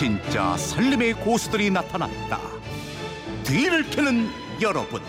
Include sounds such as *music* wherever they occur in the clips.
진짜 살림의 고수들이 나타났다. 뒤를 캐는 여러분.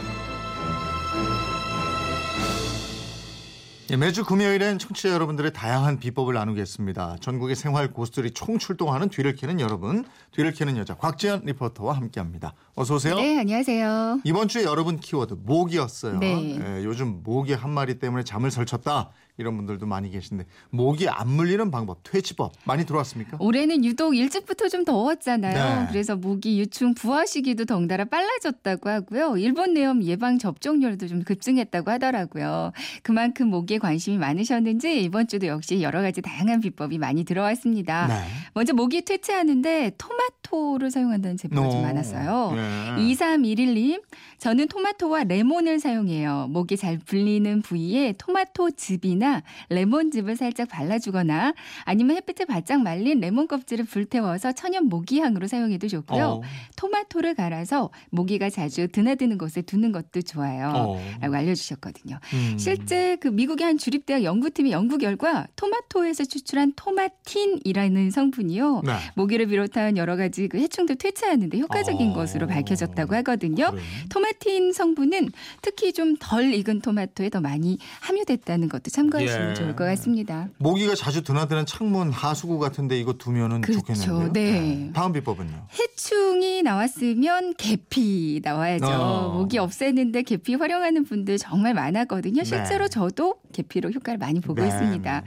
예, 매주 금요일엔 청취자 여러분들의 다양한 비법을 나누겠습니다. 전국의 생활 고수들이 총출동하는 뒤를 캐는 여러분, 뒤를 캐는 여자 곽지연 리포터와 함께합니다. 어서 오세요. 네, 안녕하세요. 이번 주에 여러분 키워드 모기였어요. 네. 예, 요즘 모기 한 마리 때문에 잠을 설쳤다 이런 분들도 많이 계신데 모기 안 물리는 방법, 퇴치법 많이 들어왔습니까? 올해는 유독 일찍부터 좀 더웠잖아요. 네. 그래서 모기 유충 부화 시기도 덩달아 빨라졌다고 하고요. 일본 내염 예방 접종률도 좀 급증했다고 하더라고요. 그만큼 모기에 관심이 많으셨는지 이번 주도 역시 여러 가지 다양한 비법이 많이 들어왔습니다. 네. 먼저 모기 퇴치하는데 토마토를 사용한다는 제보가 좀 오, 많았어요. 예. 2311님, 저는 토마토와 레몬을 사용해요. 목이 잘 불리는 부위에 토마토 즙이나 레몬즙을 살짝 발라주거나 아니면 햇빛에 바짝 말린 레몬 껍질을 불태워서 천연 모기향으로 사용해도 좋고요. 어. 토마토를 갈아서 모기가 자주 드나드는 곳에 두는 것도 좋아요. 어. 라고 알려주셨거든요. 음. 실제 그 미국의 한 주립대학 연구팀의 연구 결과 토마토에서 추출한 토마틴이라는 성분이요. 네. 모기를 비롯한 여러 가지 그 해충들 퇴치하는데 효과적인 어. 것으로 밝혀졌다고 하거든요. 그래요? 토마틴 성분은 특히 좀 덜 익은 토마토에 더 많이 함유됐다는 것도 참고 하시면 예. 좋을 것 같습니다. 모기가 자주 드나드는 창문 하수구 같은데 이거 두면은 그렇죠. 좋겠는데요. 네. 다음 비법은요. 해충이 나왔으면 계피 나와야죠. 어. 모기 없애는데 계피 활용하는 분들 정말 많았거든요. 실제로 네. 저도 계피로 효과를 많이 보고 네, 있습니다. 네.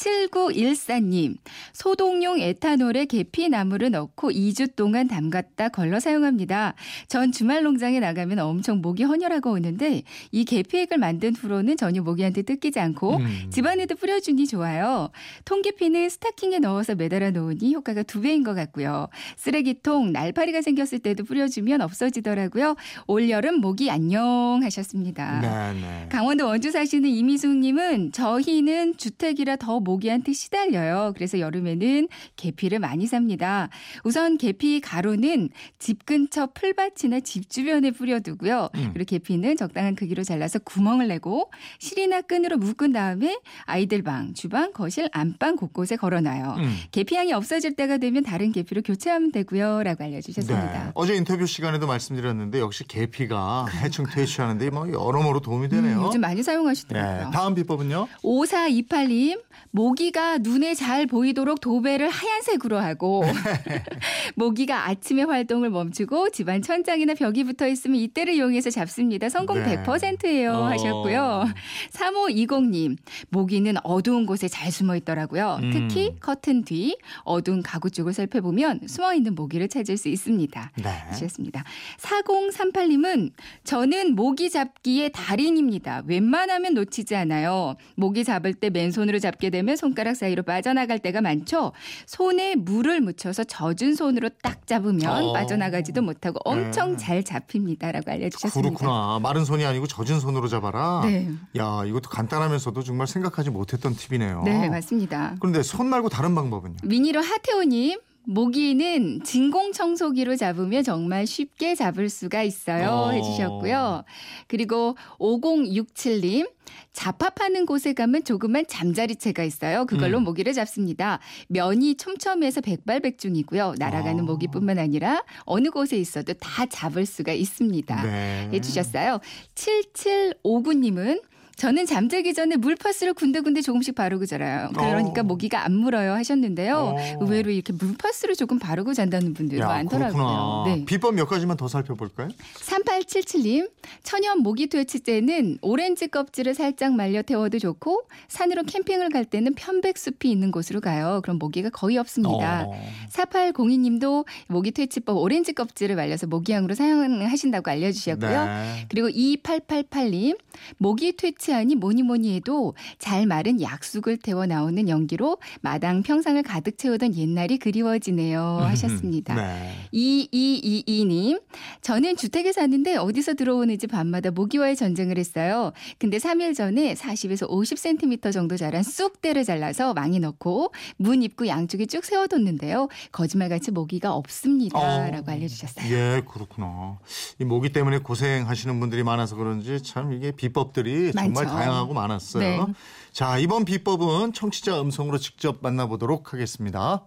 7914님, 소독용 에탄올에 계피 나무를 넣고 2주 동안 담갔다 걸러 사용합니다. 전 주말 농장에 나가면 엄청 모기 헌혈하고 오는데 이 계피액을 만든 후로는 전혀 모기한테 뜯기지 않고 음. 집안에도 뿌려주니 좋아요. 통계피는 스타킹에 넣어서 매달아 놓으니 효과가 두 배인 것 같고요. 쓰레기통, 날파리가 생겼을 때도 뿌려주면 없어지더라고요. 올 여름 모기 안녕 하셨습니다. 네, 네. 강원도 원주 사시는 이미숙님은 저희는 주택이라 더 모기한테 시달려요. 그래서 여름에는 계피를 많이 삽니다. 우선 계피 가루는 집 근처 풀밭이나 집 주변에 뿌려두고요. 음. 그리고 계피는 적당한 크기로 잘라서 구멍을 내고 실이나 끈으로 묶은 다음 에 아이들 방, 주방, 거실, 안방 곳곳에 걸어놔요. 음. 계피향이 없어질 때가 되면 다른 계피로 교체하면 되고요. 라고 알려주셨습니다. 네. 어제 인터뷰 시간에도 말씀드렸는데 역시 계피가 해충 퇴치하는데 뭐 여러모로 도움이 되네요. 음, 요즘 많이 사용하시더라고요. 네. 다음 비법은요? 5428님, 모기가 눈에 잘 보이도록 도배를 하얀색으로 하고, *laughs* 모기가 아침에 활동을 멈추고 집안 천장이나 벽이 붙어 있으면 이때를 이용해서 잡습니다. 성공 네. 100%예요. 어. 하셨고요. 3520님, 모기는 어두운 곳에 잘 숨어 있더라고요. 음. 특히 커튼 뒤 어두운 가구 쪽을 살펴보면 숨어 있는 모기를 찾을 수 있습니다. 네. 하셨습니다. 4038님은 저는 모기 잡기의 달인입니다. 웬만하면 놓치지 않아요. 모기 잡을 때 맨손으로 잡게 되면 손가락 사이로 빠져나갈 때가 많죠. 손에 물을 묻혀서 젖은 손으로 딱 잡으면 어. 빠져나가지도 못하고 엄청 네. 잘 잡힙니다라고 알려주셨습니다. 그렇구나. 마른 손이 아니고 젖은 손으로 잡아라. 네. 야, 이것도 간단하면서도 정말 생각하지 못했던 팁이네요. 네, 맞습니다. 그런데 손 말고 다른 방법은요? 미니로 하태호님. 모기는 진공 청소기로 잡으면 정말 쉽게 잡을 수가 있어요. 어. 해주셨고요. 그리고 5067님. 잡합하는 곳에 가면 조그만 잠자리채가 있어요. 그걸로 음. 모기를 잡습니다. 면이 촘촘해서 백발백중이고요. 날아가는 아. 모기뿐만 아니라 어느 곳에 있어도 다 잡을 수가 있습니다. 네. 해주셨어요. 7759님은 저는 잠들기 전에 물파스를 군데군데 조금씩 바르고 자라요. 그러니까 어. 모기가 안 물어요 하셨는데요. 어. 의외로 이렇게 물파스를 조금 바르고 잔다는 분들도 야, 많더라고요. 네. 비법 몇 가지만 더 살펴볼까요? 3877님, 천연 모기 퇴치제는 오렌지 껍질을 살짝 말려 태워도 좋고 산으로 캠핑을 갈 때는 편백숲이 있는 곳으로 가요. 그럼 모기가 거의 없습니다. 어. 4802님도 모기 퇴치법 오렌지 껍질을 말려서 모기향으로 사용하신다고 알려주셨고요. 네. 그리고 2888님, 모기 퇴치 하니 뭐니 뭐니 해도 잘 마른 약숙을 태워 나오는 연기로 마당 평상을 가득 채우던 옛날이 그리워지네요. 하셨습니다. 네. 2222님, 저는 주택에 사는데 어디서 들어오는지 밤마다 모기와의 전쟁을 했어요. 근데 3일 전에 40에서 50cm 정도 자란 쑥대를 잘라서 망에 넣고 문 입구 양쪽에 쭉 세워뒀는데요. 거짓말같이 모기가 없습니다. 어. 라고 알려주셨어요. 예, 그렇구나. 이 모기 때문에 고생하시는 분들이 많아서 그런지 참 이게 비법들이 정말 많죠. 다양하고 많았어요. 네. 자, 이번 비법은 청취자 음성으로 직접 만나보도록 하겠습니다.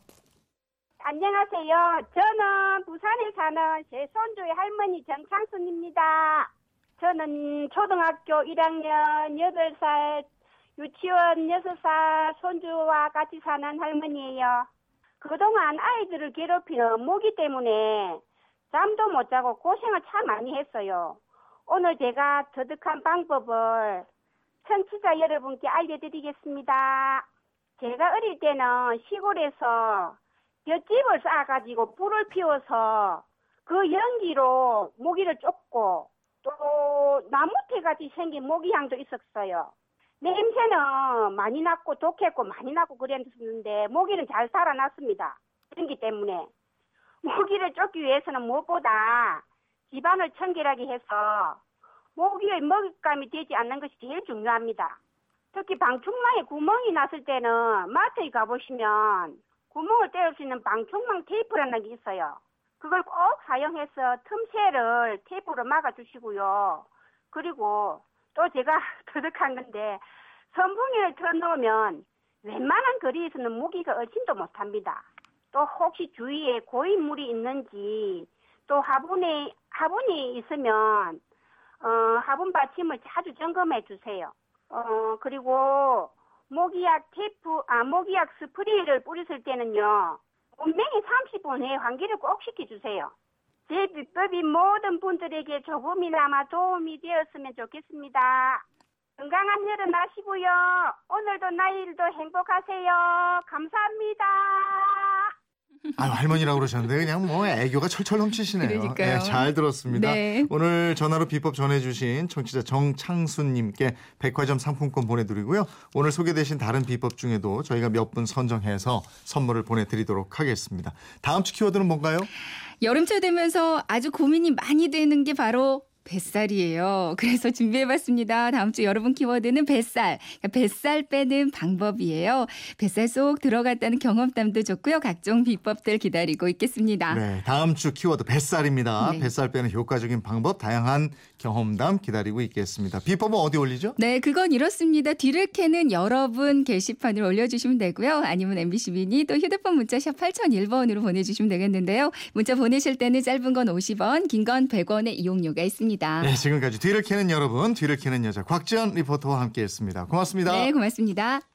안녕하세요. 저는 부산에 사는 제 손주의 할머니 정창순입니다. 저는 초등학교 1학년 8살, 유치원 6살 손주와 같이 사는 할머니예요. 그동안 아이들을 괴롭히는 모기 때문에 잠도 못 자고 고생을 참 많이 했어요. 오늘 제가 터득한 방법을 청취자 여러분께 알려드리겠습니다. 제가 어릴 때는 시골에서 볏집을 쌓아가지고 불을 피워서 그 연기로 모기를 쫓고 또 나무태 같이 생긴 모기향도 있었어요. 냄새는 많이 났고 독했고 많이 났고 그랬는데 모기는 잘 살아났습니다. 연기 때문에. 모기를 쫓기 위해서는 무엇보다 집안을 청결하게 해서 모기의 먹잇감이 되지 않는 것이 제일 중요합니다. 특히 방충망에 구멍이 났을 때는 마트에 가보시면 구멍을 때울 수 있는 방충망 테이프라는 게 있어요. 그걸 꼭 사용해서 틈새를 테이프로 막아주시고요. 그리고 또 제가 *laughs* 터득한 건데 선풍기를 틀어놓으면 웬만한 거리에서는 모기가 얼씬도 못합니다. 또 혹시 주위에 고인물이 있는지 또 화분에 화분이 있으면 어, 화분 받침을 자주 점검해 주세요. 어, 그리고 모기약 테이프, 아, 모기약 스프레이를 뿌리실 때는요, 분명히 30분 후에 환기를 꼭 시켜주세요. 제 비법이 모든 분들에게 조금이나마 도움이 되었으면 좋겠습니다. 건강한 여름 나시고요. 오늘도 내일도 행복하세요. 감사합니다. 아유, 할머니라고 그러셨는데 그냥 뭐 애교가 철철 넘치시네요. 그러니까요. 네, 잘 들었습니다. 네. 오늘 전화로 비법 전해주신 청취자 정창순님께 백화점 상품권 보내드리고요. 오늘 소개되신 다른 비법 중에도 저희가 몇 분 선정해서 선물을 보내드리도록 하겠습니다. 다음 주 키워드는 뭔가요? 여름철 되면서 아주 고민이 많이 되는 게 바로 뱃살이에요. *laughs* 그래서 준비해봤습니다. 다음 주 여러분 키워드는 뱃살. 그러니까 뱃살 빼는 방법이에요. 뱃살 쏙 들어갔다는 경험담도 좋고요. 각종 비법들 기다리고 있겠습니다. 네, 다음 주 키워드 뱃살입니다. 네. 뱃살 빼는 효과적인 방법, 다양한 경험담 기다리고 있겠습니다. 비법은 어디 올리죠? 네, 그건 이렇습니다. 뒤를 캐는 여러분 게시판을 올려주시면 되고요. 아니면 MBC 미니 또 휴대폰 문자 샵 8001번으로 보내주시면 되겠는데요. 문자 보내실 때는 짧은 건 50원, 긴 건 100원의 이용료가 있습니다. 네, 지금까지 뒤를 캐는 여러분, 뒤를 캐는 여자 곽지연 리포터와 함께했습니다. 고맙습니다. 네, 고맙습니다.